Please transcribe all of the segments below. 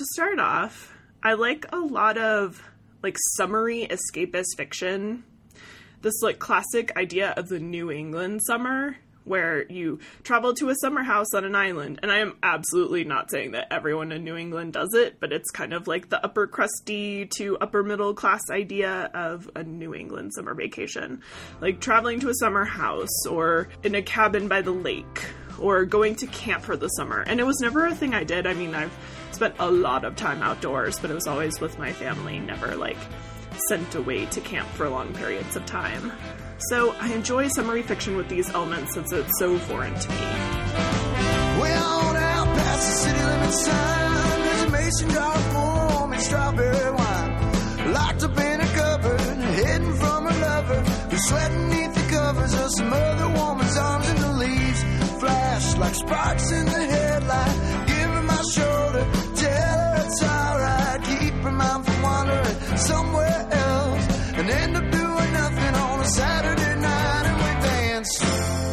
to start off, I like a lot of like summary escapist fiction. This like classic idea of the New England summer where you travel to a summer house on an island. And I am absolutely not saying that everyone in New England does it, but it's kind of like the upper crusty to upper middle class idea of a New England summer vacation. Like traveling to a summer house or in a cabin by the lake or going to camp for the summer. And it was never a thing I did. I mean, I've spent a lot of time outdoors, but it was always with my family, never like sent away to camp for long periods of time. So I enjoy summary fiction with these elements since it's so foreign to me. Way on out past the city limit sign, there's a mason jar and strawberry wine. Locked up in a cupboard, hidden from her lover, who's sweating neath the covers of some other woman's arms, the leaves flash like sparks in the headlight. Somewhere else, and end up doing nothing on a Saturday night, and we dance.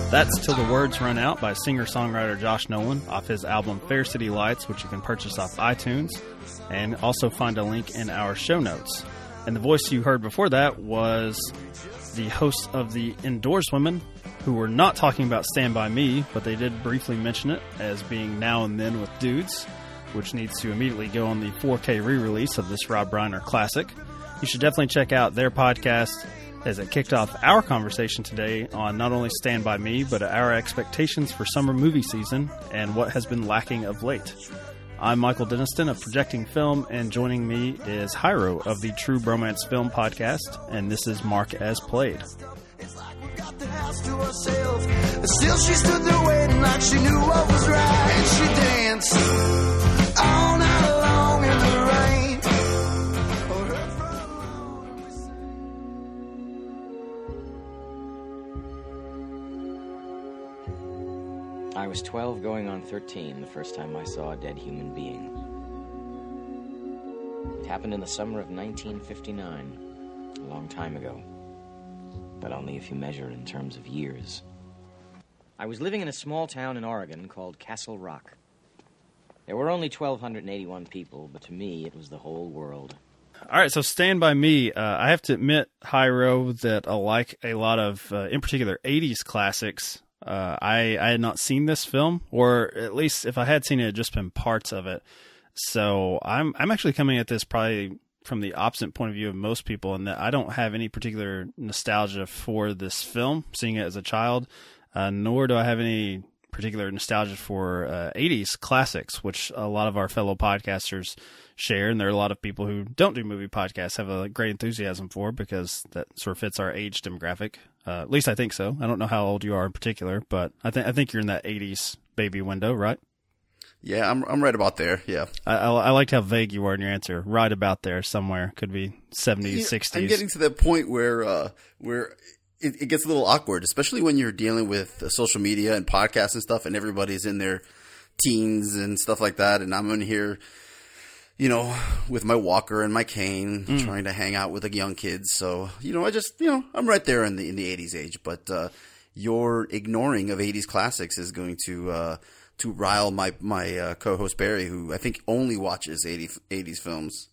That's Till the Words Run Out by singer songwriter Josh Nolan off his album Fair City Lights, which you can purchase off iTunes and also find a link in our show notes. And the voice you heard before that was the host of the Indoors Women, who were not talking about Stand By Me, but they did briefly mention it as being now and then with dudes, which needs to immediately go on the 4K re release of this Rob Reiner classic. You should definitely check out their podcast as it kicked off our conversation today on not only Stand By Me, but our expectations for summer movie season and what has been lacking of late. I'm Michael Deniston of Projecting Film, and joining me is Hyro of the True Bromance Film Podcast, and this is Mark as Played. Still she stood there waiting like she knew what was right. She danced was 12 going on 13 the first time I saw a dead human being. It happened in the summer of 1959, a long time ago. But only if you measure in terms of years. I was living in a small town in Oregon called Castle Rock. There were only 1,281 people, but to me it was the whole world. All right, so Stand By Me. Uh, I have to admit, Hyro, that I like a lot of, uh, in particular, 80s classics. Uh, I, I had not seen this film, or at least if I had seen it, it had just been parts of it. So I'm I'm actually coming at this probably from the opposite point of view of most people, in that I don't have any particular nostalgia for this film, seeing it as a child, uh, nor do I have any particular nostalgia for uh, 80s classics, which a lot of our fellow podcasters share. And there are a lot of people who don't do movie podcasts have a great enthusiasm for because that sort of fits our age demographic. Uh, at least I think so. I don't know how old you are in particular, but I think I think you're in that 80s baby window, right? Yeah, I'm I'm right about there. Yeah, I, I, I liked how vague you were in your answer. Right about there somewhere. Could be 70s, Yeah, 60s. I'm getting to that point where uh, where it, it gets a little awkward, especially when you're dealing with uh, social media and podcasts and stuff, and everybody's in their teens and stuff like that, and I'm in here, you know, with my walker and my cane, Mm. trying to hang out with the young kids. So you know, I just you know, I'm right there in the in the 80s age, but uh, your ignoring of 80s classics is going to. Uh, to rile my my uh, co-host Barry, who I think only watches 80, 80s films.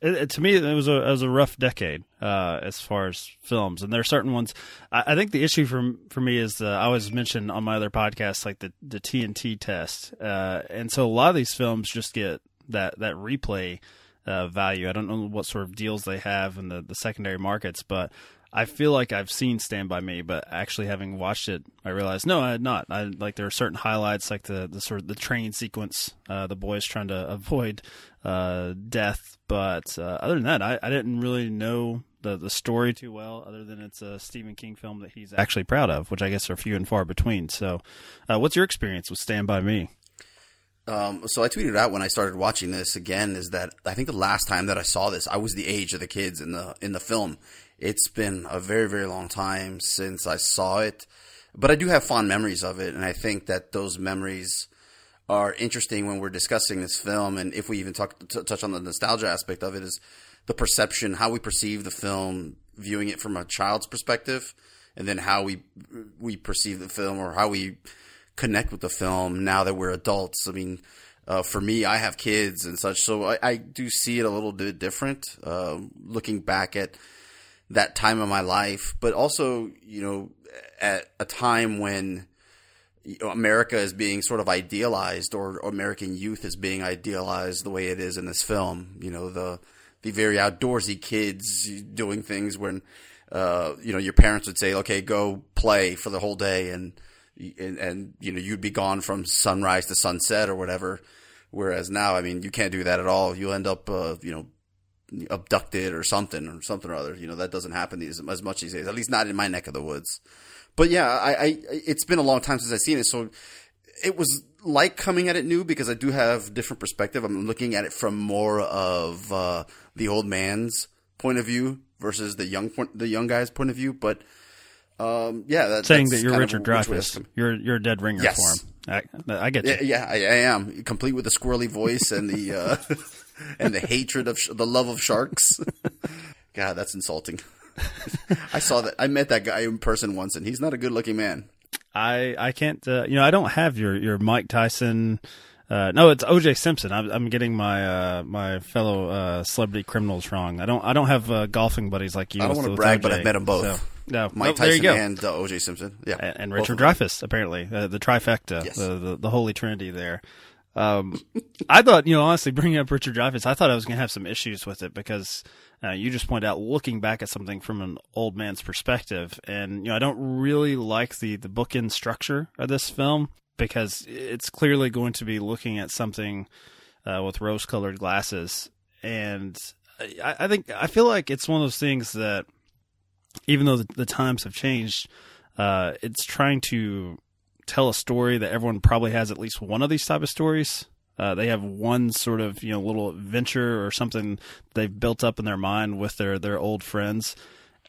It, it- to me, it was a it was a rough decade uh, as far as films, and there are certain ones. I, I think the issue for for me is uh, I always mention on my other podcasts like the the TNT test, uh, and so a lot of these films just get that that replay uh, value. I don't know what sort of deals they have in the the secondary markets, but. I feel like I've seen Stand by Me, but actually having watched it, I realized no, I had not. I like there are certain highlights, like the the sort of the train sequence, uh, the boys trying to avoid uh, death. But uh, other than that, I, I didn't really know the the story too well. Other than it's a Stephen King film that he's actually proud of, which I guess are few and far between. So, uh, what's your experience with Stand by Me? Um, so I tweeted out when I started watching this again is that I think the last time that I saw this, I was the age of the kids in the in the film. It's been a very very long time since I saw it, but I do have fond memories of it, and I think that those memories are interesting when we're discussing this film, and if we even talk t- touch on the nostalgia aspect of it, is the perception, how we perceive the film, viewing it from a child's perspective, and then how we we perceive the film or how we connect with the film now that we're adults. I mean, uh, for me, I have kids and such, so I, I do see it a little bit different. Uh, looking back at that time of my life, but also, you know, at a time when America is being sort of idealized, or, or American youth is being idealized the way it is in this film. You know, the the very outdoorsy kids doing things when, uh, you know, your parents would say, "Okay, go play for the whole day," and and, and you know, you'd be gone from sunrise to sunset or whatever. Whereas now, I mean, you can't do that at all. You'll end up, uh, you know, abducted or something or something or other. You know, that doesn't happen these as much these days. At least not in my neck of the woods. But yeah, I, I it's been a long time since I've seen it, so it was like coming at it new because I do have different perspective. I'm looking at it from more of uh, the old man's point of view versus the young point, the young guy's point of view. But um, yeah, that, Saying that you're Richard Dreyfuss, you're you're a dead ringer Yes. for him. I, I get you. Yeah, yeah, I, I am complete with the squirrely voice and the uh, and the hatred of sh- the love of sharks. God, that's insulting. I saw that. I met that guy in person once, and he's not a good-looking man. I I can't. Uh, you know, I don't have your your Mike Tyson. Uh, no, it's OJ Simpson. I'm, I'm getting my uh, my fellow uh, celebrity criminals wrong. I don't I don't have uh, golfing buddies like you. I don't wanna with brag, but I've met them both. So, no, Mike Tyson and uh, O.J. Simpson. Yeah, and, and Richard. Dreyfuss, apparently uh, the trifecta, Yes. the, the the holy trinity there. Um, I thought, you know, honestly, bringing up Richard Dreyfuss, I thought I was going to have some issues with it because uh, you just pointed out looking back at something from an old man's perspective, and you know, I don't really like the the bookend structure of this film because it's clearly going to be looking at something uh, with rose-colored glasses, and I, I think I feel like it's one of those things that even though the, the times have changed, uh, it's trying to tell a story that everyone probably has at least one of these type of stories. Uh, they have one sort of you know little adventure or something they've built up in their mind with their their old friends,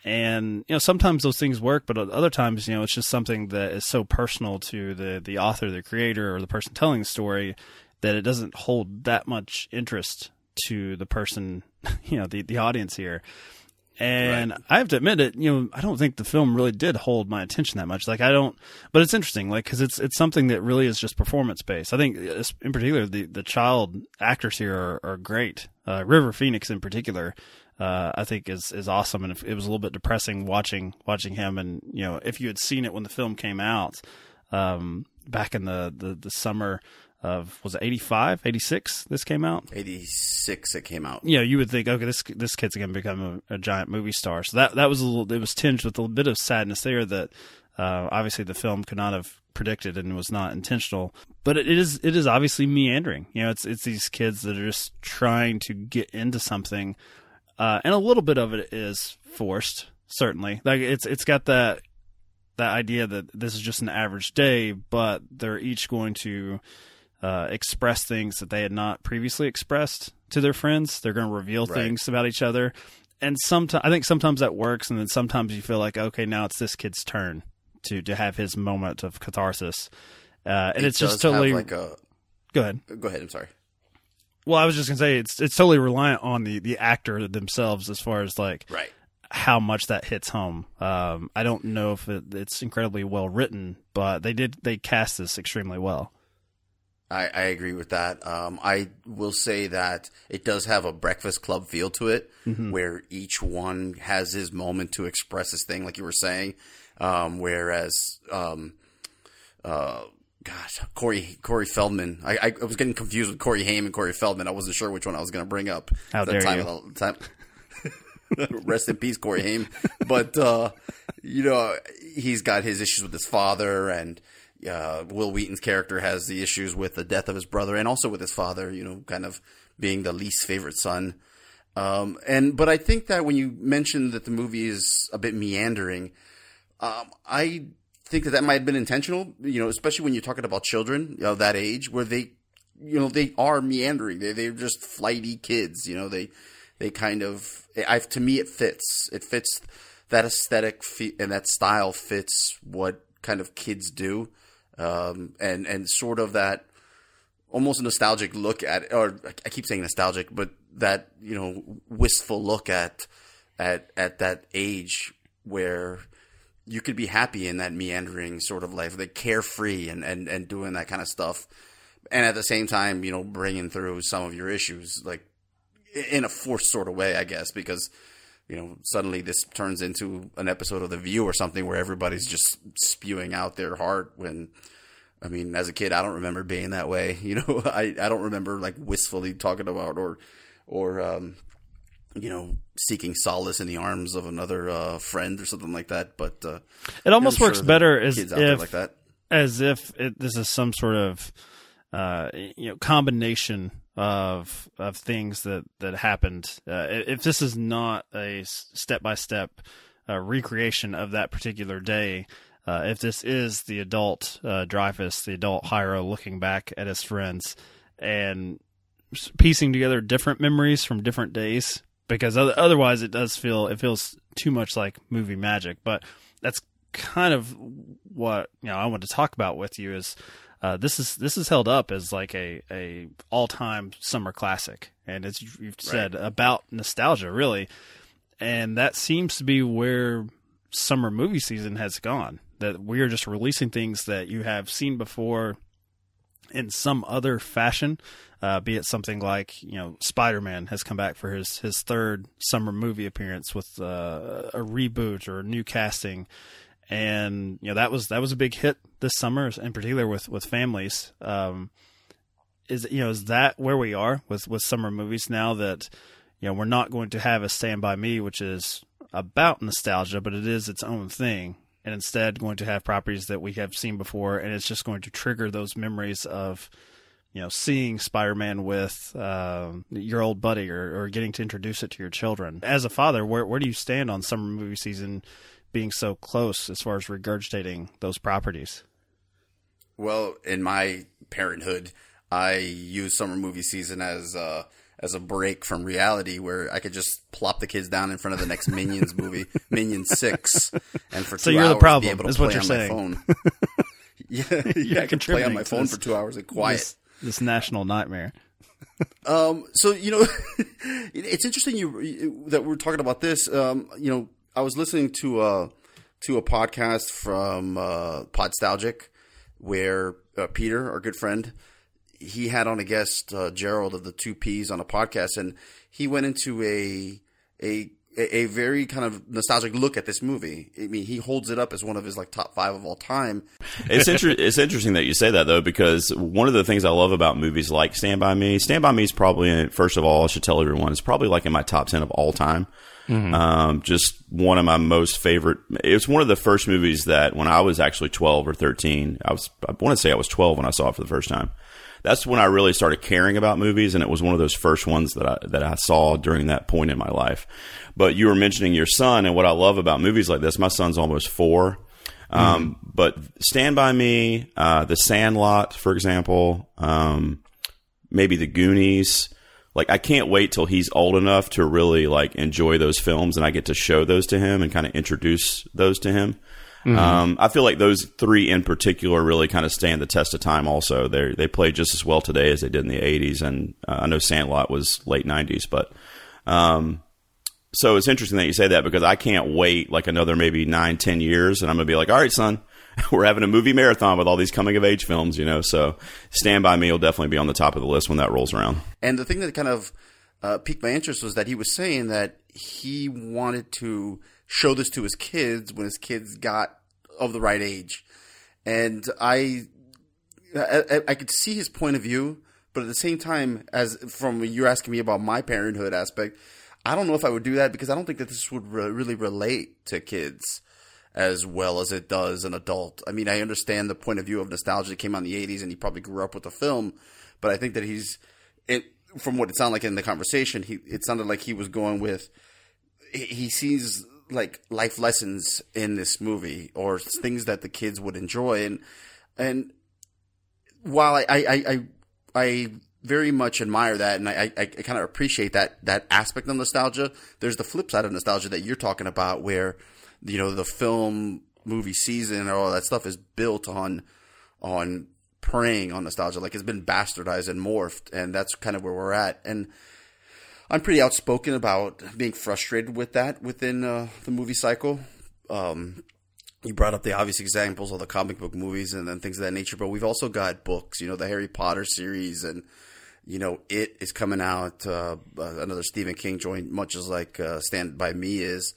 and you know sometimes those things work, but other times you know it's just something that is so personal to the the author, the creator, or the person telling the story that it doesn't hold that much interest to the person, you know, the the audience here. And I have to admit it, you know, I don't think the film really did hold my attention that much. Like I don't, but it's interesting, like because it's it's something that really is just performance based. I think, in particular, the the child actors here are, are great. Uh, River Phoenix, in particular, uh, I think is is awesome. And it was a little bit depressing watching watching him. And you know, if you had seen it when the film came out, um, back in the, the the summer of was it 85, 86 This came out Eighty-six. It came out. yeah you would think, okay, this this kid's going to become a, a giant movie star. So that that was a little, it was tinged with a little bit of sadness there that uh, obviously the film could not have predicted and was not intentional. But it is it is obviously meandering. You know, it's it's these kids that are just trying to get into something, uh, and a little bit of it is forced. Certainly, like it's it's got that that idea that this is just an average day, but they're each going to uh, express things that they had not previously expressed to their friends. They're going to reveal Right. things about each other, and sometimes I think sometimes that works, and then sometimes you feel like okay, now it's this kid's turn to to have his moment of catharsis, uh, and It it's just totally like a. go ahead. Go ahead. I'm sorry. Well, I was just gonna say it's it's totally reliant on the the actor themselves as far as like Right. how much that hits home. Um, I don't know if it, it's incredibly well written, but they did they cast this extremely well. I, I agree with that. Um, I will say that it does have a Breakfast Club feel to it, where each one has his moment to express his thing, like you were saying. Um, whereas, um, uh, gosh, Corey Corey Feldman, I, I, I was getting confused with Corey Haim and Corey Feldman. I wasn't sure which one I was going to bring up. How at dare time you. Time. Rest in peace, Corey Haim. But uh, you know, he's got his issues with his father, and uh, Wil Wheaton's character has the issues with the death of his brother, and also with his father. You know, kind of being the least favorite son. Um, and but I think that when you mentioned that the movie is a bit meandering, um, I think that that might have been intentional. You know, especially when you're talking about children of that age, where they, you know, they are meandering. They they're just flighty kids. You know, they they kind of. I to me it fits. It fits that aesthetic and that style fits what kind of kids do, um, and and sort of that almost nostalgic look at, or I keep saying nostalgic, but that you know wistful look at at at that age where you could be happy in that meandering sort of life, like carefree and and and doing that kind of stuff. and at the same time, you know, bringing through some of your issues, like in a forced sort of way, I guess, because you know, suddenly this turns into an episode of The View or something where everybody's just spewing out their heart when. I mean, as a kid, I don't remember being that way. You know, I, I don't remember like wistfully talking about or, or, um, you know, seeking solace in the arms of another uh, friend or something like that. But uh, It almost works better as if like that. as if it, this is some sort of uh, you know combination of of things that that happened. Uh, if this is not a step by step recreation of that particular day, uh, if this is the adult uh, Dreyfuss, the adult Hiro looking back at his friends and piecing together different memories from different days, because otherwise it does feel it feels too much like movie magic. But that's kind of what you know I want to talk about with you is uh, this is this is held up as like a a all time summer classic, and as you- you've said about nostalgia, really, and that seems to be where summer movie season has gone. That we are just releasing things that you have seen before in some other fashion, uh, be it something like you know Spider Man has come back for his his third summer movie appearance with uh, a reboot or a new casting, and you know that was that was a big hit this summer, in particular with with families. Um, is you know is that where we are with with summer movies now that you know we're not going to have a Stand by Me, which is about nostalgia, but it is its own thing, and instead going to have properties that we have seen before, and it's just going to trigger those memories of you know seeing Spider-Man with um your old buddy or, or getting to introduce it to your children. As a father, where where do you stand on summer movie season being so close as far as regurgitating those properties? Well, in my parenthood, I use summer movie season as uh, as a break from reality, where I could just plop the kids down in front of the next Minions movie, Minions Six, and for two So you're the hours problem, be able to is play what you're on saying. my phone. yeah, yeah, I can play on my phone this- for two hours and quiet. This, this national nightmare. Um, so you know, it's interesting you, you that we're talking about this. Um, you know, I was listening to uh to a podcast from uh, Podstalgic where uh, Peter, our good friend, he had on a guest uh, Gerald of the Two Ps on a podcast, and he went into a a a very kind of nostalgic look at this movie. I mean, he holds it up as one of his like top five of all time. it's inter- it's interesting that you say that though because one of the things I love about movies like Stand by Me, Stand by Me is probably in, first of all I should tell everyone it's probably like in my top ten of all time. Um, just one of my most favorite. It was one of the first movies that when I was actually twelve or thirteen, I was I want to say I was twelve when I saw it for the first time. That's when I really started caring about movies, and it was one of those first ones that I that I saw during that point in my life. But you were mentioning your son, and what I love about movies like this, my son's almost four. Um, But Stand by Me, uh, The Sandlot, for example, um, maybe The Goonies. Like I can't wait till he's old enough to really like enjoy those films, and I get to show those to him and kind of introduce those to him. Um, I feel like those three in particular really kind of stand the test of time. Also, they they play just as well today as they did in the '80s, and uh, I know Sandlot was late '90s, but um, so it's interesting that you say that because I can't wait like another maybe nine, ten years, and I'm gonna be like, all right, son, we're having a movie marathon with all these coming of age films, you know. So Stand by Me will definitely be on the top of the list when that rolls around. And the thing that kind of uh, piqued my interest was that he was saying that he wanted to show this to his kids when his kids got of the right age, and I, I, I- could see his point of view, but at the same time, as from you're asking me about my parenthood aspect, I don't know if I would do that because I don't think that this would re- really relate to kids as well as it does an adult. I mean, I understand the point of view of nostalgia that came in the 80s and he probably grew up with the film, but I think that he's, it, from what it sounded like in the conversation, he, it sounded like he was going with, he- sees like life lessons in this movie or things that the kids would enjoy. And, and while I, I, I, I, I very much admire that and I, I, I kind of appreciate that, that aspect of nostalgia, there's the flip side of nostalgia that you're talking about where, you know, the film movie season and all that stuff is built on, on preying on nostalgia. Like it's been bastardized and morphed and that's kind of where we're at. And, I'm pretty outspoken about being frustrated with that within uh, the movie cycle. Um, you brought up the obvious examples of the comic book movies and then things of that nature, but we've also got books, you know, the Harry Potter series and, you know, it is coming out, uh, uh, another Stephen King joint, much as like, uh, Stand By Me is.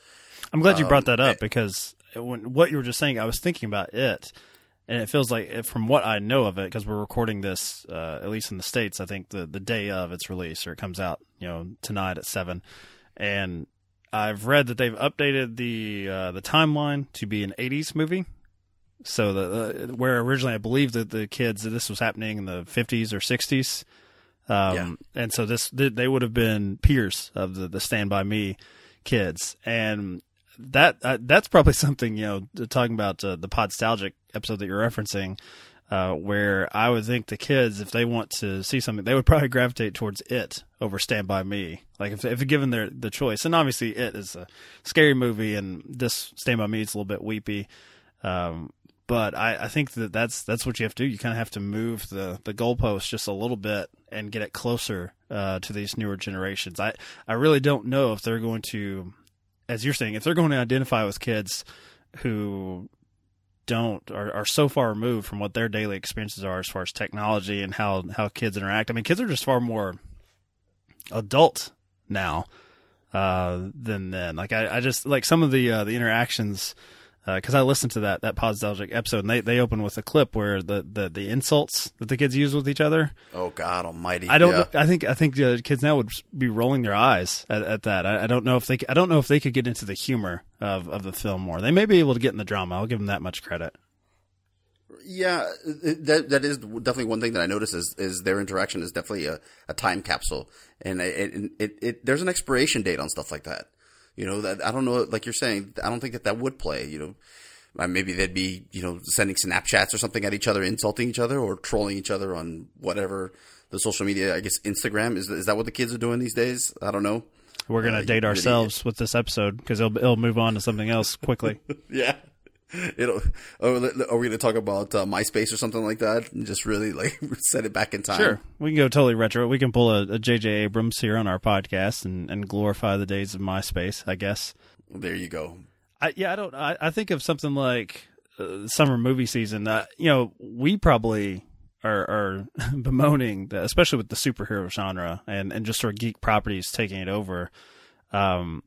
I'm glad you Um, brought that up eh, because when, what you were just saying, I was thinking about it, and it feels like, from what I know of it, because we're recording this, uh, at least in the states, I think the the day of its release, or it comes out, you know, tonight at seven, and I've read that they've updated the uh, the timeline to be an '80s movie. So the, the where originally I believe that the kids that this was happening in the 50s or 60s, um, Yeah. and so this they would have been peers of the the Stand by Me kids, and that uh, that's probably something you know talking about uh, the podstalgic episode that you're referencing. Uh, where I would think the kids, if they want to see something, they would probably gravitate towards it over Stand by Me. Like if if given their the choice, and obviously it is a scary movie, and this Stand by Me is a little bit weepy. Um, but I, I think that that's that's what you have to do. You kind of have to move the the goalpost just a little bit and get it closer uh, to these newer generations. I I really don't know if they're going to, as you're saying, if they're going to identify with kids who don't are, are so far removed from what their daily experiences are as far as technology and how how kids interact. I mean, kids are just far more adult now uh, than then. Like I, I just like some of the uh, the interactions because I listened to that that nostalgic episode and they, they open with a clip where the, the, the insults that the kids use with each other. Oh God Almighty! I don't. Yeah. I think I think uh, kids now would be rolling their eyes at, at that. I, I don't know if they. I don't know if they could get into the humor of, of the film more. They may be able to get in the drama. I'll give them that much credit. Yeah, that that is definitely one thing that I notice is is their interaction is definitely a, a time capsule, and it, it, it, it there's an expiration date on stuff like that. You know that I don't know, like you're saying, I don't think that that would play. You know, Uh, maybe they'd be you know sending Snapchats or something at each other, insulting each other, or trolling each other on whatever the social media. I guess Instagram is is that what the kids are doing these days? I don't know. We're gonna Uh, date ourselves with this episode because it'll it'll move on to something else quickly. Yeah. It'll, are we going to talk about uh, MySpace or something like that and just really like set it back in time? Sure, we can go totally retro. We can pull a, a J.J. Abrams here on our podcast and, and glorify the days of MySpace. I guess. There you go. I, yeah, I don't. I, I think of something like uh, summer movie season. Uh, you know, we probably are, are bemoaning, the, especially with the superhero genre and, and just sort of geek properties taking it over. Um,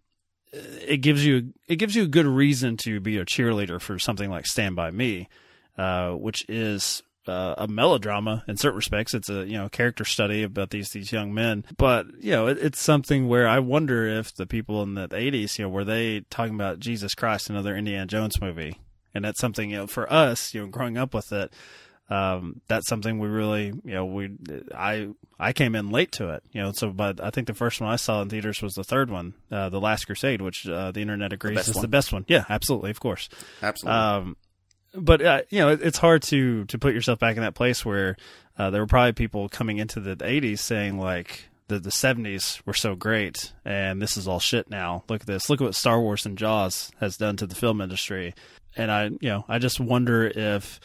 it gives you it gives you a good reason to be a cheerleader for something like Stand by Me, uh, which is uh, a melodrama in certain respects. It's a you know character study about these these young men, but you know it, it's something where I wonder if the people in the '80s, you know, were they talking about Jesus Christ, another Indiana Jones movie, and that's something you know for us, you know, growing up with it. Um, that's something we really, you know, we, I, I came in late to it, you know, so, but I think the first one I saw in theaters was the third one, uh, The Last Crusade, which, uh, the internet agrees best is one. the best one. Yeah, absolutely. Of course. Absolutely. Um, but uh, you know, it, it's hard to to put yourself back in that place where uh, there were probably people coming into the '80s saying like the the '70s were so great and this is all shit now. Look at this. Look at what Star Wars and Jaws has done to the film industry. And I, you know, I just wonder if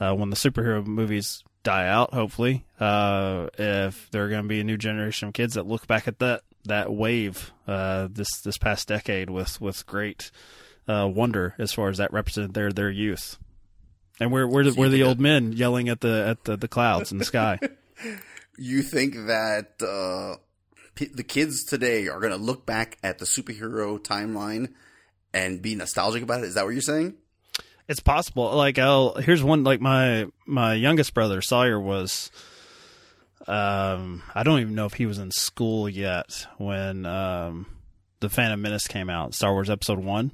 uh, when the superhero movies die out, hopefully, uh, if there are going to be a new generation of kids that look back at that that wave uh, this this past decade with with great uh, wonder as far as that represented their their youth. And we're we're, we're the old men yelling at the at the, the clouds in the sky. you think that uh, p- the kids today are going to look back at the superhero timeline and be nostalgic about it? Is that what you're saying? It's possible. Like I'll here's one like my my youngest brother Sawyer was um I don't even know if he was in school yet when um the Phantom Menace came out, Star Wars episode 1,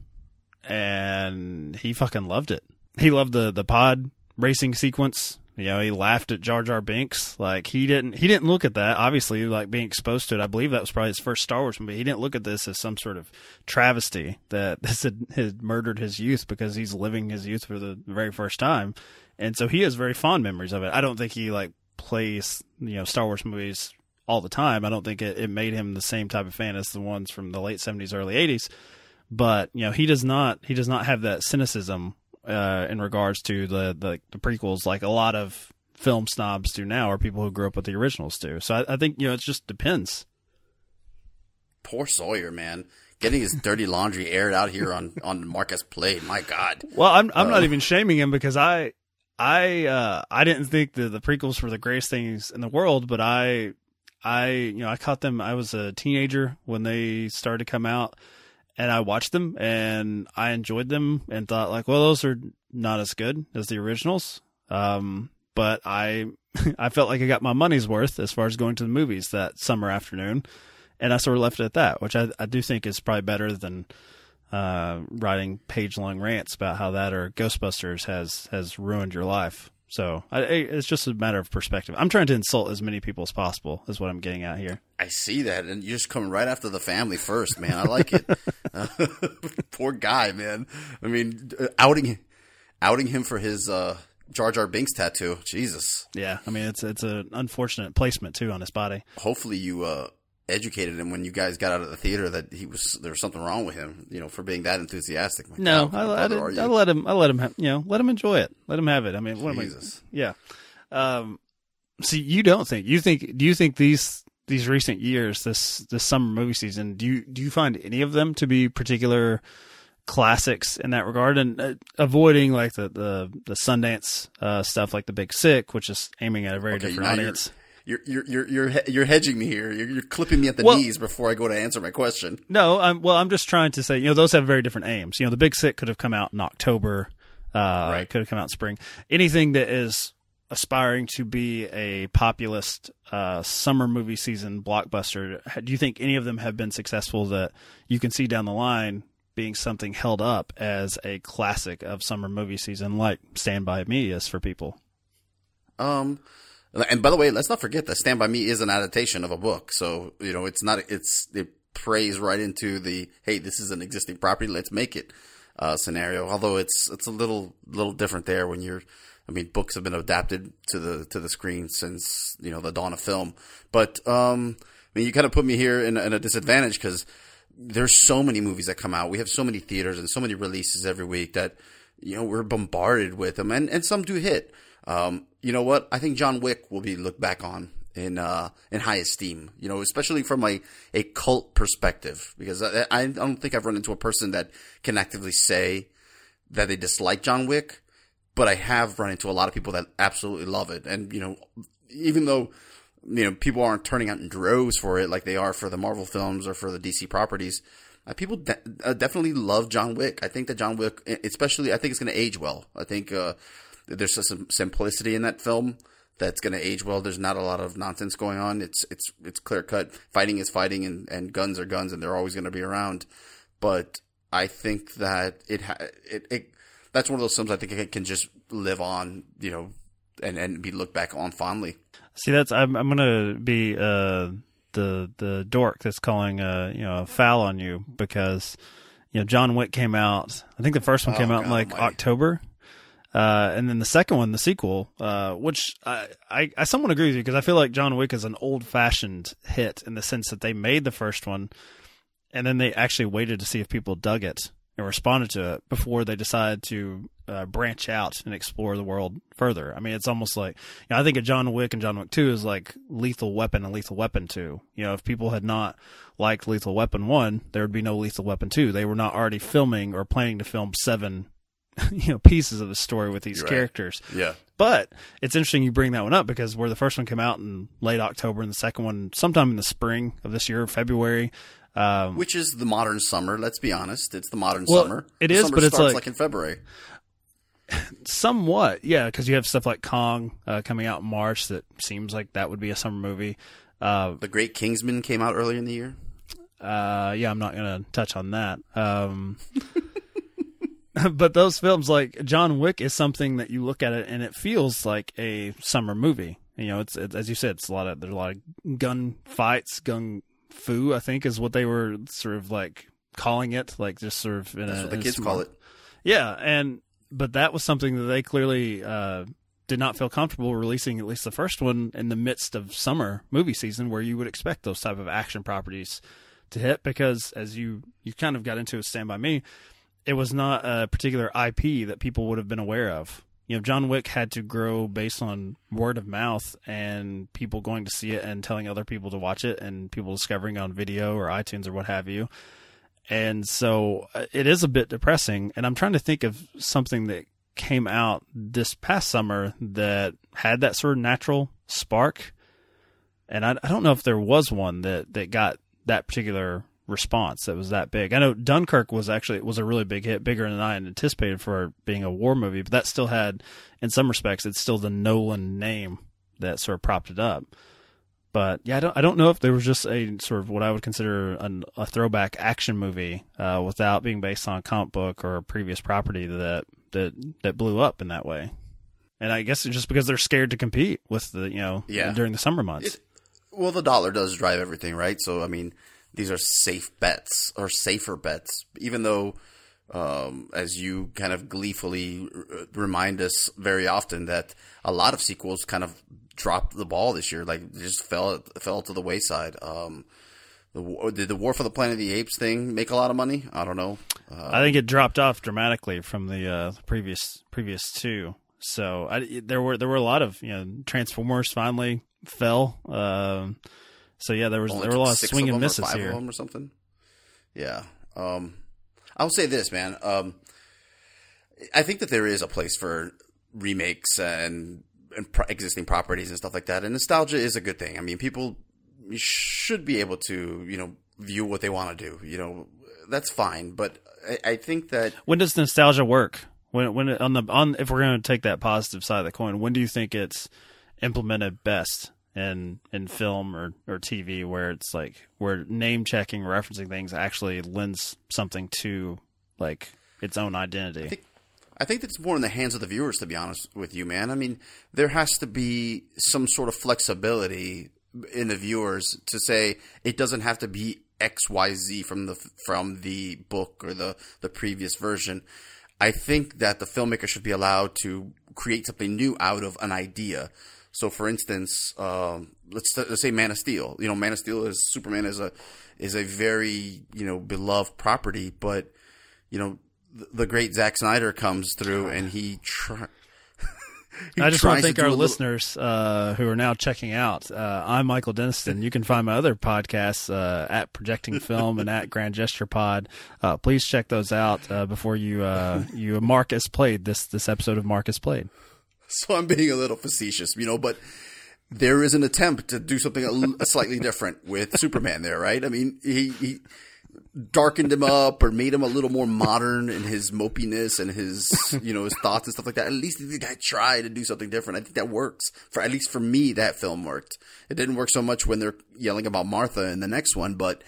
and he fucking loved it. He loved the the pod racing sequence. You know, he laughed at Jar Jar Binks. Like he didn't he didn't look at that. Obviously, like being exposed to it, I believe that was probably his first Star Wars movie. He didn't look at this as some sort of travesty that this had, had murdered his youth because he's living his youth for the very first time. And so he has very fond memories of it. I don't think he like plays, you know, Star Wars movies all the time. I don't think it, it made him the same type of fan as the ones from the late seventies, early eighties. But, you know, he does not he does not have that cynicism uh, in regards to the, the the prequels like a lot of film snobs do now or people who grew up with the originals do. So I, I think, you know, it just depends. poor Sawyer, man, getting his dirty laundry aired out here on on Mark as Played. My God. Well, I'm I'm not even shaming him because I I uh I didn't think the the prequels were the greatest things in the world, but I I you know I caught them. I was a teenager when they started to come out, and I watched them and I enjoyed them and thought like, well, those are not as good as the originals. Um, but I I felt like I got my money's worth as far as going to the movies that summer afternoon, and I sort of left it at that, which I I do think is probably better than uh, writing page long rants about how that or Ghostbusters has has ruined your life. So I, it's just a matter of perspective. I'm trying to insult as many people as possible, is what I'm getting at here. I see that, and you're just coming right after the family first, man. I like it. Uh, poor guy, man. I mean, uh, outing outing him for his uh, Jar Jar Binks tattoo. Jesus. Yeah, I mean it's it's an unfortunate placement too on his body. Hopefully, you uh, educated him when you guys got out of the theater that he was there was something wrong with him. You know, for being that enthusiastic. My No, God, I, I, did- I let him. I let him. Have, you know, let him enjoy it. Let him have it. I mean, what Jesus. am I? Yeah. Um. See, you don't think you think? Do you think these these recent years, this this summer movie season, do you do you find any of them to be particular classics in that regard? And uh, avoiding like the the the Sundance uh, stuff, like The Big Sick, which is aiming at a very Okay, different audience. You're you're you're you're you're hedging me here. You're, you're clipping me at the Well- knees before I go to answer my question. No, I'm, well, I'm just trying to say, you know, those have very different aims. You know, the Big Sick could have come out in October, uh, Right. could have come out in spring. Anything that is aspiring to be a populist uh, summer movie season blockbuster, do you think any of them have been successful that you can see down the line being something held up as a classic of summer movie season, like Stand By Me is for people? Um, and by the way, let's not forget that Stand by Me is an adaptation of a book, so you know it's not it's it prays right into the hey, this is an existing property, let's make it uh, scenario. Although it's it's a little little different there when you're. I mean, books have been adapted to the to the screen since you know the dawn of film. But um, I mean, you kind of put me here in, in a disadvantage because there's so many movies that come out. We have so many theaters and so many releases every week that you know we're bombarded with them, and and some do hit. Um, you know what? I think John Wick will be looked back on in uh, in high esteem. You know, especially from a a cult perspective, because I, I don't think I've run into a person that can actively say that they dislike John Wick, but I have run into a lot of people that absolutely love it. And you know, even though you know people aren't turning out in droves for it like they are for the Marvel films or for the DC properties. Uh, people de- uh, definitely love John Wick. I think that John Wick, especially, I think it's going to age well. I think uh, there's some simplicity in that film that's going to age well. There's not a lot of nonsense going on. It's it's it's clear cut. Fighting is fighting, and, and guns are guns, and they're always going to be around. But I think that it ha- it, it that's one of those films I think it can just live on, you know, and and be looked back on fondly. See, that's I'm I'm gonna be uh the the dork that's calling uh you know a foul on you because you know John Wick came out. I think the first one came out in like almighty. October, uh, and then the second one, the sequel, uh, which I I, I somewhat agree with you because I feel like John Wick is an old fashioned hit in the sense that they made the first one, and then they actually waited to see if people dug it and responded to it before they decided to uh, branch out and explore the world further. I mean, it's almost like you know, I think of John Wick and John Wick Two is like Lethal Weapon and Lethal Weapon Two. You know, if people had not liked Lethal Weapon One, there would be no Lethal Weapon Two. They were not already filming or planning to film seven, you know, pieces of the story with these characters. Yeah. But it's interesting you bring that one up because where the first one came out in late October and the second one sometime in the spring of this year, February. Um, Which is the modern summer. Let's be honest. It's the modern Well, summer. it The is, summer but it's starts like- in February. somewhat, yeah, because you have stuff like Kong uh, coming out in March that seems like that would be a summer movie. Uh, The Great Kingsman came out earlier in the year. uh, yeah, I'm not gonna touch on that. Um, but those films, like John Wick, is something that you look at it and it feels like a summer movie. You know, it's, it's as you said, it's a lot of there's a lot of gun fights, gun fu. I think is what they were sort of like calling it, like just sort of in That's a, what the kids call it. Yeah, and but that was something that they clearly uh, did not feel comfortable releasing at least the first one in the midst of summer movie season, where you would expect those type of action properties to hit. Because as you you kind of got into a Stand by Me, it was not a particular IP that people would have been aware of. you know, John Wick had to grow based on word of mouth and people going to see it and telling other people to watch it and people discovering on video or iTunes or what have you. And so uh, it is a bit depressing. And I'm trying to think of something that came out this past summer that had that sort of natural spark. And I, I don't know if there was one that, that got that particular response that was that big. I know Dunkirk was actually was a really big hit, bigger than I had anticipated for being a war movie, but that still had, in some respects, it's still the Nolan name that sort of propped it up. But yeah, I don't I don't know if there was just a sort of what I would consider an, a throwback action movie uh, without being based on a comic book or a previous property that that that blew up in that way. And I guess it's just because they're scared to compete with the you know Yeah. during the summer months. It- well, the dollar does drive everything, right? So, I mean, these are safe bets or safer bets, even though, um, as you kind of gleefully r- remind us very often, that a lot of sequels kind of dropped the ball this year, like just fell fell to the wayside. Um, the, did the War for the Planet of the Apes thing make a lot of money? I don't know. Uh, I think it dropped off dramatically from the uh, previous previous two. So I, there were there were a lot of you know Transformers finally fell. Um, so yeah, there was only there were a lot of swing them and misses here. of or something. Yeah. Um, I'll say this, man. Um, I think that there is a place for remakes and and pro- existing properties and stuff like that. And nostalgia is a good thing. I mean, people should be able to, you know, view what they want to do. You know, that's fine. But I, I think that When does nostalgia work? When when on the on if we're going to take that positive side of the coin, when do you think it's implemented best in in film or or TV where it's like where name checking referencing things actually lends something to like its own identity. think- I think that it's more in the hands of the viewers, to be honest with you, man. I mean, there has to be some sort of flexibility in the viewers to say it doesn't have to be X, Y, Z from the from the book or the the previous version. I think that the filmmaker should be allowed to create something new out of an idea. So, for instance, um, let's let's say Man of Steel. You know, Man of Steel is Superman is a is a very you know beloved property, but you know the, the great Zack Snyder comes through and he try. he I just want to thank do our little- listeners uh, who are now checking out. Uh, I'm Michael Deniston. You can find my other podcasts uh, at Projecting Film and at Grand Gesture Pod. Uh, please check those out uh, before you uh, you mark as played this this episode of Mark as Played. So I'm being a little facetious, you know, but there is an attempt to do something slightly different with Superman there, right? I mean, he, he darkened him up or made him a little more modern in his mopiness and his, you know, his thoughts and stuff like that. At least the guy tried to do something different. I think that works. For at least for me, that film worked. It didn't work so much when they're yelling about Martha in the next one, but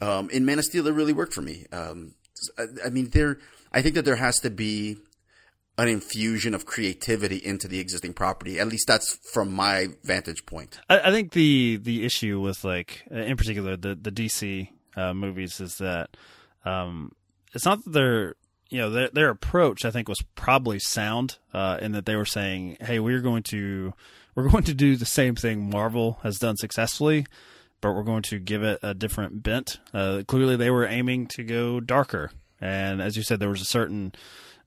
um, in Man of Steel, it really worked for me. Um, I, I mean, there. I think that there has to be an infusion of creativity into the existing property. At least that's from my vantage point. I, I think the the issue with like in particular the the DC uh, movies is that um, it's not that they're you know their their approach I think was probably sound uh, in that they were saying hey we're going to we're going to do the same thing Marvel has done successfully but we're going to give it a different bent. Uh, clearly they were aiming to go darker and as you said there was a certain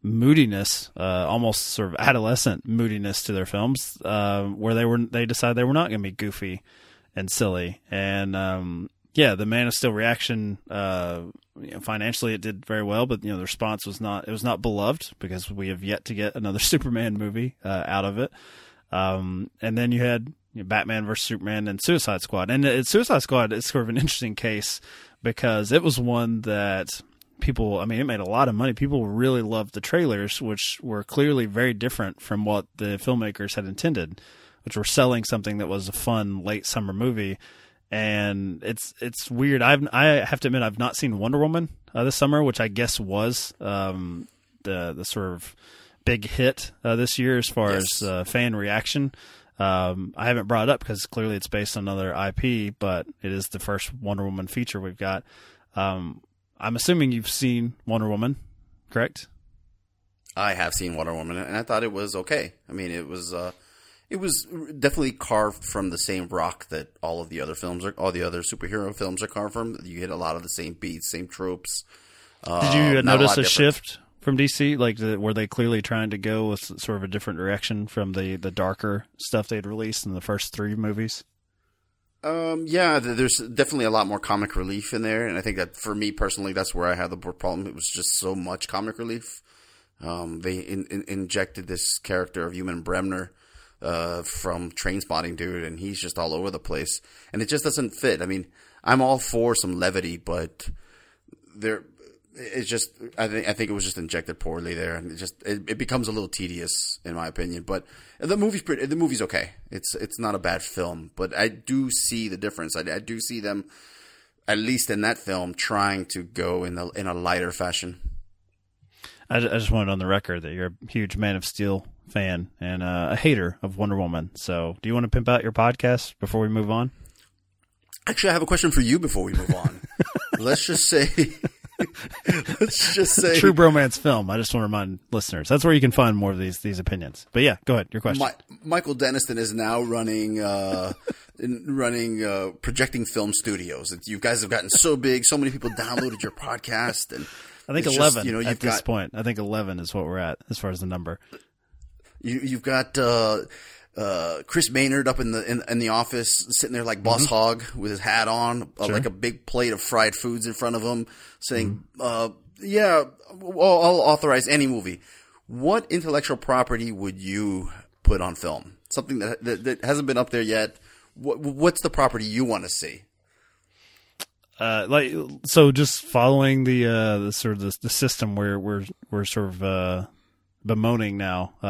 moodiness, uh, almost sort of adolescent moodiness to their films, uh, where they were they decided they were not going to be goofy and silly. And um, yeah, the Man of Steel reaction, uh, you know, financially it did very well, but you know the response was not it was not beloved because we have yet to get another Superman movie uh, out of it. Um, and then you had you know, Batman versus Superman and Suicide Squad, and it, Suicide Squad is sort of an interesting case because it was one that people i mean it made a lot of money people really loved the trailers which were clearly very different from what the filmmakers had intended which were selling something that was a fun late summer movie and it's it's weird i've i have to admit i've not seen wonder woman uh, this summer which i guess was um the the sort of big hit uh, this year as far Yes. as uh, fan reaction um, I haven't brought it up because clearly it's based on another IP, but it is the first Wonder Woman feature we've got. Um, I'm assuming you've seen Wonder Woman, correct? I have seen Wonder Woman, and I thought it was okay. I mean, it was uh, it was definitely carved from the same rock that all of the other films are, all the other superhero films are carved from. You hit a lot of the same beats, same tropes. Did Uh, you a notice lot a, shift from DC? Like, the, were they clearly trying to go with sort of a different direction from the the darker stuff they'd released in the first three movies? Um, yeah, there's definitely a lot more comic relief in there, and I think that for me personally, that's where I had the problem. It was just so much comic relief. Um, they in, in, injected this character of Ewen Bremner uh, from Trainspotting, dude, and he's just all over the place, and it just doesn't fit. I mean, I'm all for some levity, but there, it's just I think I think it was just injected poorly there, and it just it, it becomes a little tedious in my opinion. But the movie's pretty, the movie's okay. It's it's not a bad film, but I do see the difference. I, I do see them at least in that film trying to go in a in a lighter fashion. I, I just wanted on the record that you're a huge Man of Steel fan and uh, a hater of Wonder Woman. So, do you want to pimp out your podcast before we move on? Actually, I have a question for you before we move on. Let's just say, let's just say, True bromance film. I just want to remind listeners that's where you can find more of these these opinions. But yeah, go ahead. Your question. Mi- Michael Denniston is now running, uh, in- running, uh, projecting film studios. You guys have gotten so big, so many people downloaded your podcast, and I think eleven. just, you know, at this got point, I think eleven is what we're at as far as the number. you, you've got uh, uh, Chris Maynard up in the in, in the office, sitting there like Boss Hog with his hat on, uh, like a big plate of fried foods in front of him, saying, uh, "Yeah, well, I'll authorize any movie." What intellectual property would you put on film? Something that that, that hasn't been up there yet. What, what's the property you want to see? uh, like so just following the uh the sort of the, the system where we're we're sort of uh bemoaning now uh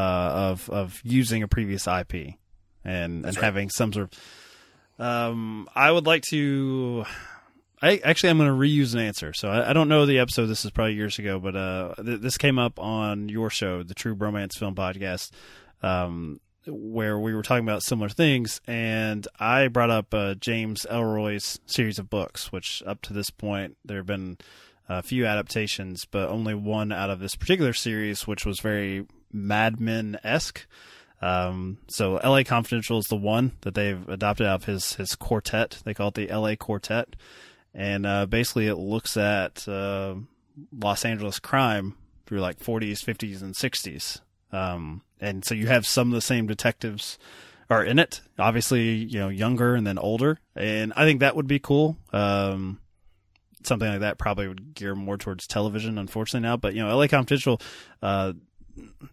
of of using a previous IP and and right. having some sort of um I would like to I actually I'm going to reuse an answer. So I, I don't know the episode. This is probably years ago, but uh, th- this came up on your show, the True Bromance Film Podcast, um, where we were talking about similar things, and I brought up uh, James Ellroy's series of books, which up to this point there have been a few adaptations, but only one out of this particular series, which was very Mad Men esque. Um, so L.A. Confidential is the one that they've adopted out of his his quartet. They call it the L.A. Quartet, and uh, basically it looks at uh, Los Angeles crime through like 40s, 50s, and 60s. Um, and so you have some of the same detectives are in it. Obviously, you know, younger and then older, and I think that would be cool. Um, something like that probably would gear more towards television, unfortunately now. But you know, L.A. Confidential. Uh,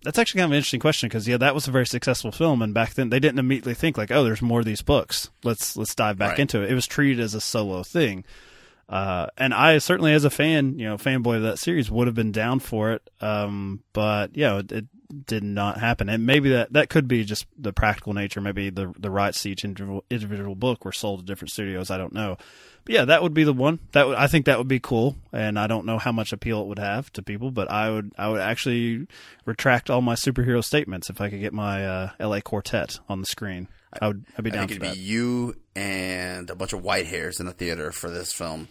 that's actually kind of an interesting question because yeah, that was a very successful film, and back then they didn't immediately think like, oh, there's more of these books. Let's let's dive back Right. into it. It was treated as a solo thing, uh, and I certainly, as a fan, you know, fanboy of that series, would have been down for it. Um, but yeah, it, it did not happen, and maybe that that could be just the practical nature. Maybe the the rights to each individual, individual book were sold to different studios. I don't know. But yeah, that would be the one. That would, I think that would be cool, and I don't know how much appeal it would have to people, but I would I would actually retract all my superhero statements if I could get my uh, L.A. Quartet on the screen. I would I'd be I down think for it'd that. be you and a bunch of white hairs in the theater for this film.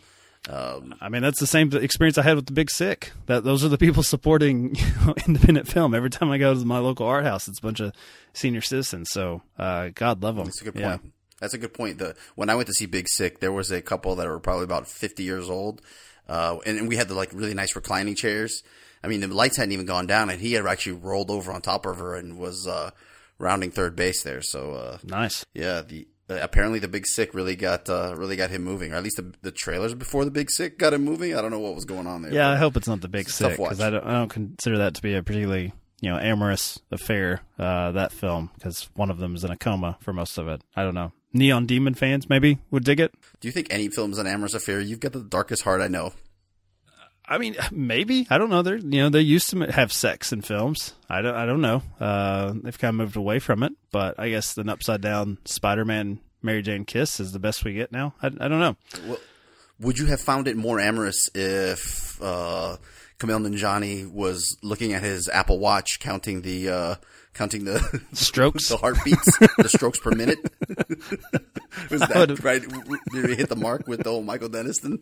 Um, I mean, that's the same experience I had with the Big Sick. That those are the people supporting you know, independent film. Every time I go to my local art house, it's a bunch of senior citizens. So, uh, God love them. That's a good Yeah. That's a good point. The when I went to see Big Sick, there was a couple that were probably about fifty years old, uh, and, and we had the like really nice reclining chairs. I mean, the lights hadn't even gone down, and he had actually rolled over on top of her and was uh, rounding third base there. So uh, Nice. yeah, the uh, apparently the Big Sick really got uh, really got him moving, or at least the, the trailers before the Big Sick got him moving. I don't know what was going on there. Yeah, I hope it's not the Big It's a tough Sick because. I don't, I don't consider that to be a particularly you know amorous affair. Uh, that film because one of them is in a coma for most of it. I don't know. Neon Demon fans maybe would dig it. Do you think any film's on amorous affair? You've got the darkest heart I know. I mean, maybe I don't know. They're you know they used to have sex in films. I don't I don't know. Uh, they've kind of moved away from it, but I guess an upside down Spider Man Mary Jane kiss is the best we get now. I, I don't know. Would you have found it more amorous if uh, Kumail Nanjiani was looking at his Apple Watch, counting the uh, counting the Strokes. the heartbeats, the strokes per minute? was that right? Did we hit the mark with the old Michael Denniston?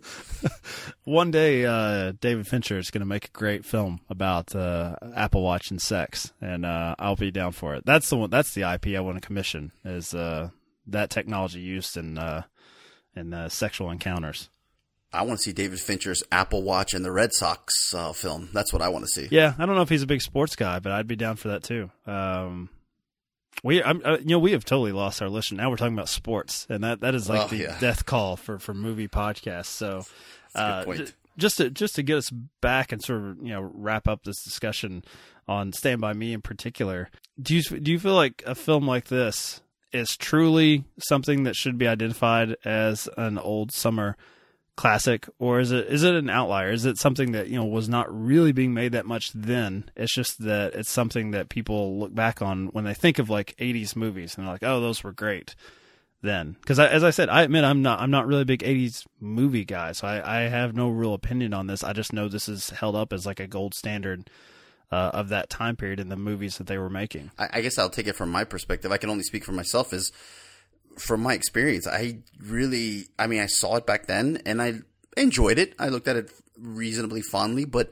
One day, uh, David Fincher is going to make a great film about uh, Apple Watch and sex, and uh, I'll be down for it. That's the one. That's the IP I want to commission. Is uh, that technology used in uh, in uh, sexual encounters? I want to see David Fincher's Apple Watch and the Red Sox uh, film. That's what I want to see. Yeah, I don't know if he's a big sports guy, but I'd be down for that too. Um, we, I'm, uh, you know, we have totally lost our listen. Now we're talking about sports, and that, that is like Oh, the yeah. death call for, for movie podcasts. So, uh, j- just to just to get us back and sort of you know wrap up this discussion on Stand by Me in particular, do you do you feel like a film like this is truly something that should be identified as an old summer classic or is it is it an outlier is it something that you know was not really being made that much then it's just that it's something that people look back on when they think of like 80s movies and they're like oh those were great then because as i said i admit i'm not i'm not really a big 80s movie guy so i i have no real opinion on this i just know this is held up as like a gold standard uh, of that time period in the movies that they were making I, I guess I'll take it from my perspective. I can only speak for myself. Is from my experience, I really, I mean, I saw it back then and I enjoyed it. I looked at it reasonably fondly, but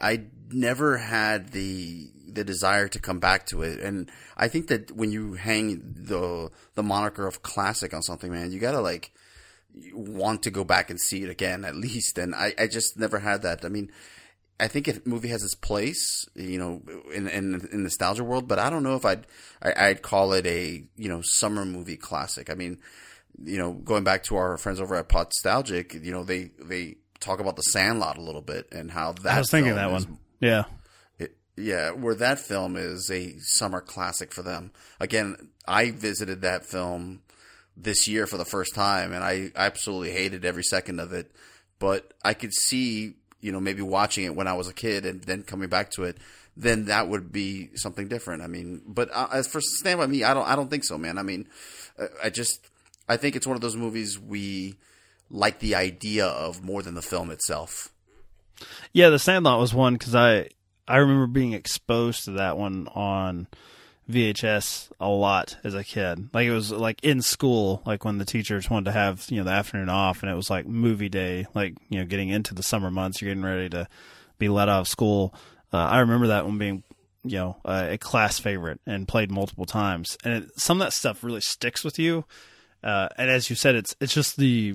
I never had the the desire to come back to it. And I think that when you hang the the moniker of classic on something, man, you gotta like want to go back and see it again at least. And I, I just never had that. I mean, I think a movie has its place, you know, in in, in nostalgia world, but I don't know if I'd I, I'd call it a you know summer movie classic. I mean, you know, going back to our friends over at Podstalgic, you know, they they talk about the Sandlot a little bit and how that i was thinking that is one yeah it, yeah, where that film is a summer classic for them. Again, I visited that film this year for the first time, and I absolutely hated every second of it. But I could see, you know, maybe watching it when I was a kid and then coming back to it, then that would be something different. I mean, but uh, as for Stand by Me, I don't, I don't think so, man. I mean, uh, I just, I think it's one of those movies we like the idea of more than the film itself. Yeah, The Sandlot was one because I I remember being exposed to that one on VHS a lot as a kid. Like it was like in school, like when the teachers wanted to have you know the afternoon off, and it was like movie day, like you know getting into the summer months, you're getting ready to be let out of school. Uh, I remember that one being you know uh, a class favorite and played multiple times, and it, some of that stuff really sticks with you. Uh, and as you said, it's it's just the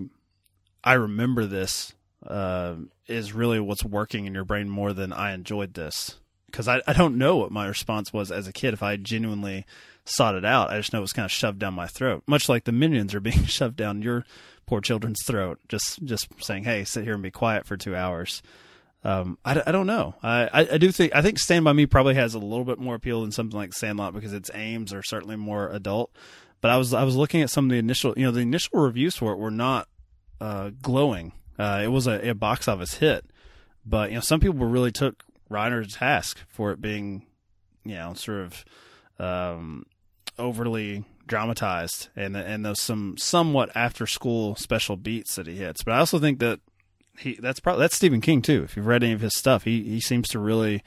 I remember this uh, is really what's working in your brain more than I enjoyed this. Because I, I don't know what my response was as a kid if I genuinely sought it out. I just know it was kind of shoved down my throat, much like the minions are being shoved down your poor children's throat. Just just saying, hey, sit here and be quiet for two hours. Um, I, I don't know. I, I, I do think I think Stand by Me probably has a little bit more appeal than something like Sandlot because its aims are certainly more adult. But I was I was looking at some of the initial you know the initial reviews for it were not uh, glowing. Uh, it was a, a box office hit, but you know some people really took Reiner to task for it being, you know, sort of um, overly dramatized and and those some somewhat after school special beats that he hits. But I also think that he that's probably that's Stephen King too. If you've read any of his stuff, he he seems to really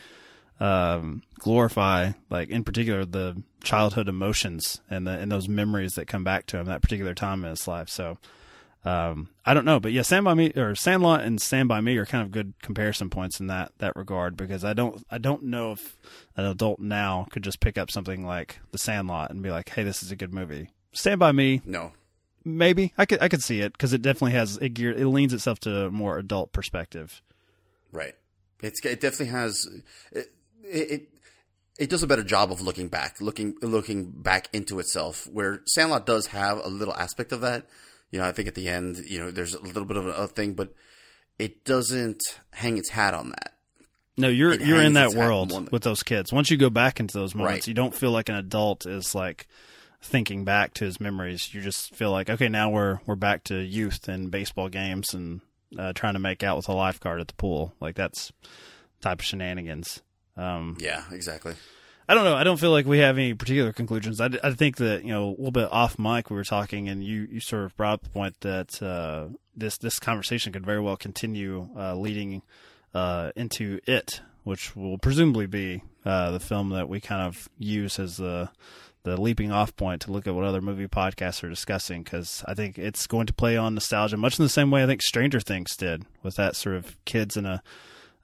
um, glorify like in particular the childhood emotions and the and those memories that come back to him that particular time in his life. So um, I don't know, but yeah, Stand by Me or Sandlot and Stand by Me are kind of good comparison points in that that regard because I don't I don't know if an adult now could just pick up something like The Sandlot and be like, hey, this is a good movie. Stand by Me, No, maybe I could I could see it because it definitely has it gear it leans itself to a more adult perspective. Right. It's it definitely has it, it it does a better job of looking back, looking looking back into itself. Where Sandlot does have a little aspect of that. You know, I think at the end, you know, there's a little bit of a, thing, but it doesn't hang its hat on that. No, you're It you're in that world with those kids. Once you go back into those moments, Right. you don't feel like an adult is like thinking back to his memories. You just feel like okay, now we're we're back to youth and baseball games and uh, trying to make out with a lifeguard at the pool. Like that's type of shenanigans. Um, Yeah, exactly. I don't know. I don't feel like we have any particular conclusions. I, I think that you know a little bit off mic we were talking, and you, you sort of brought up the point that uh, this this conversation could very well continue uh, leading uh, into it, which will presumably be uh, the film that we kind of use as the the leaping off point to look at what other movie podcasts are discussing because I think it's going to play on nostalgia much in the same way I think Stranger Things did with that sort of kids in a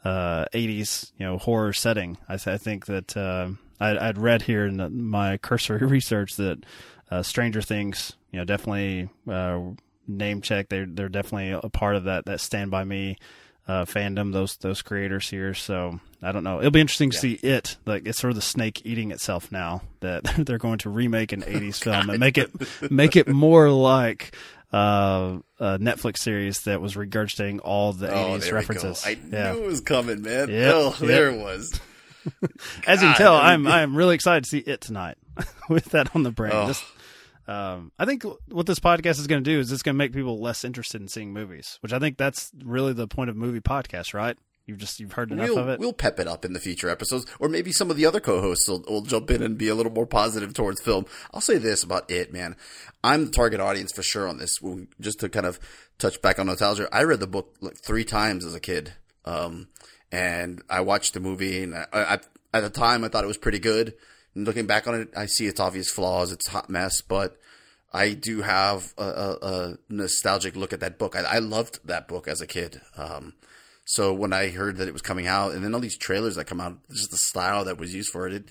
uh, 80s you know horror setting. I, th- I think that uh, I'd, I'd read here in the, my cursory research that uh, Stranger Things you know definitely uh, name check. They're they're definitely a part of that that Stand by Me uh, fandom. Those those creators here. So I don't know. It'll be interesting to see it. Like it's sort of the snake eating itself now that they're going to remake an '80s film and make it make it more like uh, a Netflix series that was regurgitating all the Oh, 80s there references. I yeah. knew it was coming, man. Yep, Oh, there it was. As you can tell, I'm I'm really excited to see it tonight with that on the brain. Oh. Just, um, I think what this podcast is going to do is it's going to make people less interested in seeing movies, which I think that's really the point of movie podcasts, right? You've just you've heard enough We'll, of it. we'll pep it up in the future episodes, or maybe some of the other co-hosts will, will jump in and be a little more positive towards film. I'll say this about it, man. I'm the target audience for sure on this. Just to kind of touch back on nostalgia, I read the book like three times as a kid, um, and I watched the movie, and I, I, at the time I thought it was pretty good. And looking back on it, I see its obvious flaws, it's hot mess, but I do have a, a, a nostalgic look at that book. I, I loved that book as a kid. Um, so when I heard that it was coming out, and then all these trailers that come out, just the style that was used for it, it,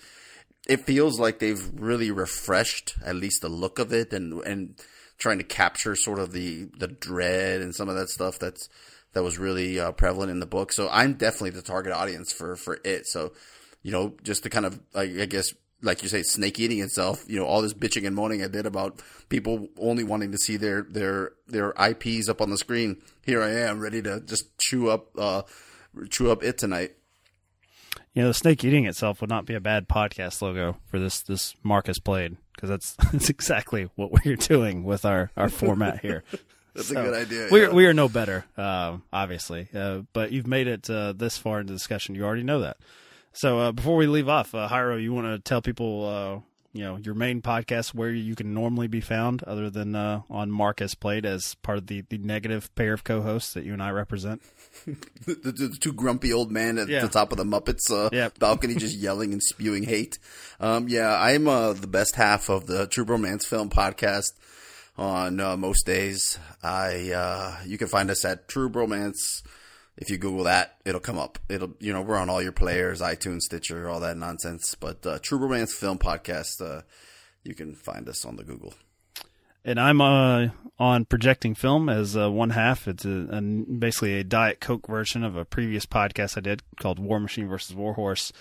it feels like they've really refreshed at least the look of it, and and trying to capture sort of the the dread and some of that stuff that's that was really uh, prevalent in the book. So I'm definitely the target audience for for it. So you know, just to kind of I, I guess like you say, snake eating itself. You know, all this bitching and moaning I did about people only wanting to see their their their IPs up on the screen. Here I am, ready to just chew up uh chew up it tonight. you know, the snake eating itself would not be a bad podcast logo for this this Mark as Played because that's that's exactly what we're doing with our our format here. That's a good idea. We yeah. are we are no better, um, obviously, uh, but you've made it uh, this far into the discussion. You already know that. So uh, before we leave off, uh, Hyro, you want to tell people, uh, you know, your main podcast where you can normally be found, other than uh, on Mark as Played as part of the the negative pair of co-hosts that you and I represent. the, the, the two grumpy old men at Yeah. the top of the Muppets uh, Yep. balcony just yelling and spewing hate. Um, yeah, I'm uh, the best half of the True Romance Film podcast on uh, most days. I uh, you can find us at True Romance. If you Google that, it'll come up. It'll you know we're on all your players, iTunes, Stitcher, all that nonsense. But uh, True Romance Film podcast, uh, you can find us on the Google. And I'm uh, on projecting film as uh, one half. It's a, a, basically a Diet Coke version of a previous podcast I did called War Machine versus Warhorse.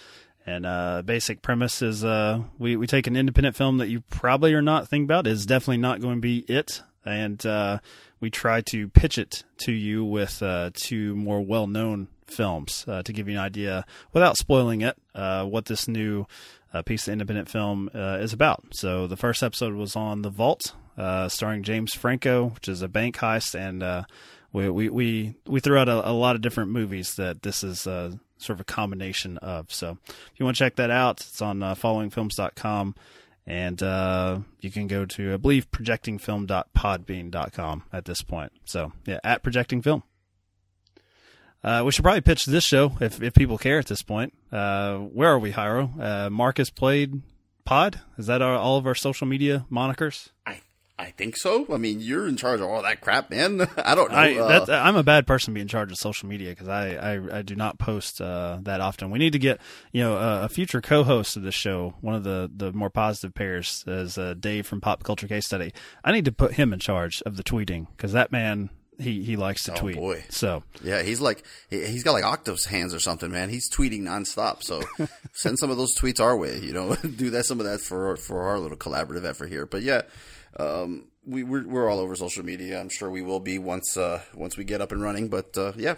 And uh, basic premise is uh, we we take an independent film that you probably are not thinking about. is definitely not going to be it, and uh, we try to pitch it to you with uh, two more well known films uh, to give you an idea without spoiling it uh, what this new piece of independent film is about. So the first episode was on The Vault, starring James Franco, which is a bank heist, and we, we we we threw out a, a lot of different movies that this is uh, sort of a combination of. So if you want to check that out, it's on uh, followingfilms.com. And uh, you can go to, I believe, projectingfilm.podbean.com at this point. So, yeah, at Projecting Film. Uh, we should probably pitch this show if, if people care at this point. Uh, where are we, Hiro? Uh, Mark as Played Pod? Is that our, all of our social media monikers? I I think so. I mean, you're in charge of all that crap, man. I don't know. I, uh, that, I'm a bad person to be in charge of social media because I, I, I do not post uh, that often. We need to get you know a, a future co-host of this show. One of the, the more positive pairs is uh, Dave from Pop Culture Case Study. I need to put him in charge of the tweeting because that man he, he likes to Oh, tweet. boy. So Yeah, he's like he- he's got like octopus hands or something, man. He's tweeting nonstop. So send some of those tweets our way. You know, do that some of that for for our little collaborative effort here. But yeah, um, we we're, we're all over social media. I'm sure we will be once uh, once we get up and running. But uh, yeah,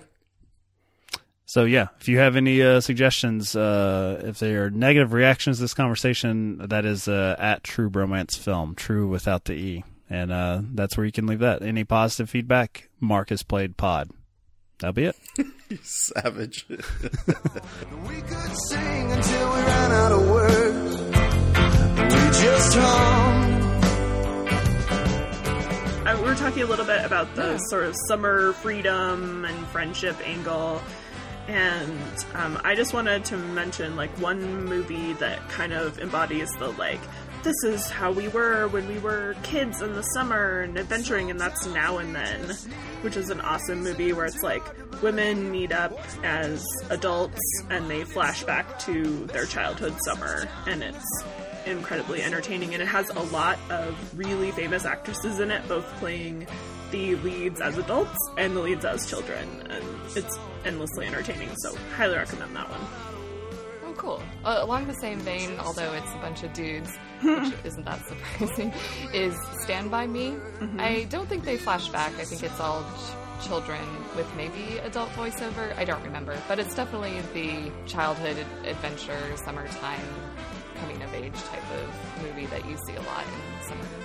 So yeah, if you have any uh, suggestions, uh, if they are negative reactions to this conversation, that is uh, at True Bromance Film, True without the e, and uh, that's where you can leave that. Any positive feedback, Mark as Played Pod. That'll be it. savage. Talking a little bit about the sort of summer freedom and friendship angle, and um, I just wanted to mention like one movie that kind of embodies the like this is how we were when we were kids in the summer and adventuring, and that's now and then, which is an awesome movie where it's like women meet up as adults and they flash back to their childhood summer, and it's incredibly entertaining and it has a lot of really famous actresses in it both playing the leads as adults and the leads as children, and it's endlessly entertaining. So highly recommend that one. Oh, cool. Uh, along the same vein, although it's a bunch of dudes, which isn't that surprising, is Stand By Me. I don't think they flash back. I think it's all ch- children with maybe adult voiceover. I don't remember. But it's definitely the childhood ad- adventure, summertime, coming of age type of movie that you see a lot in summer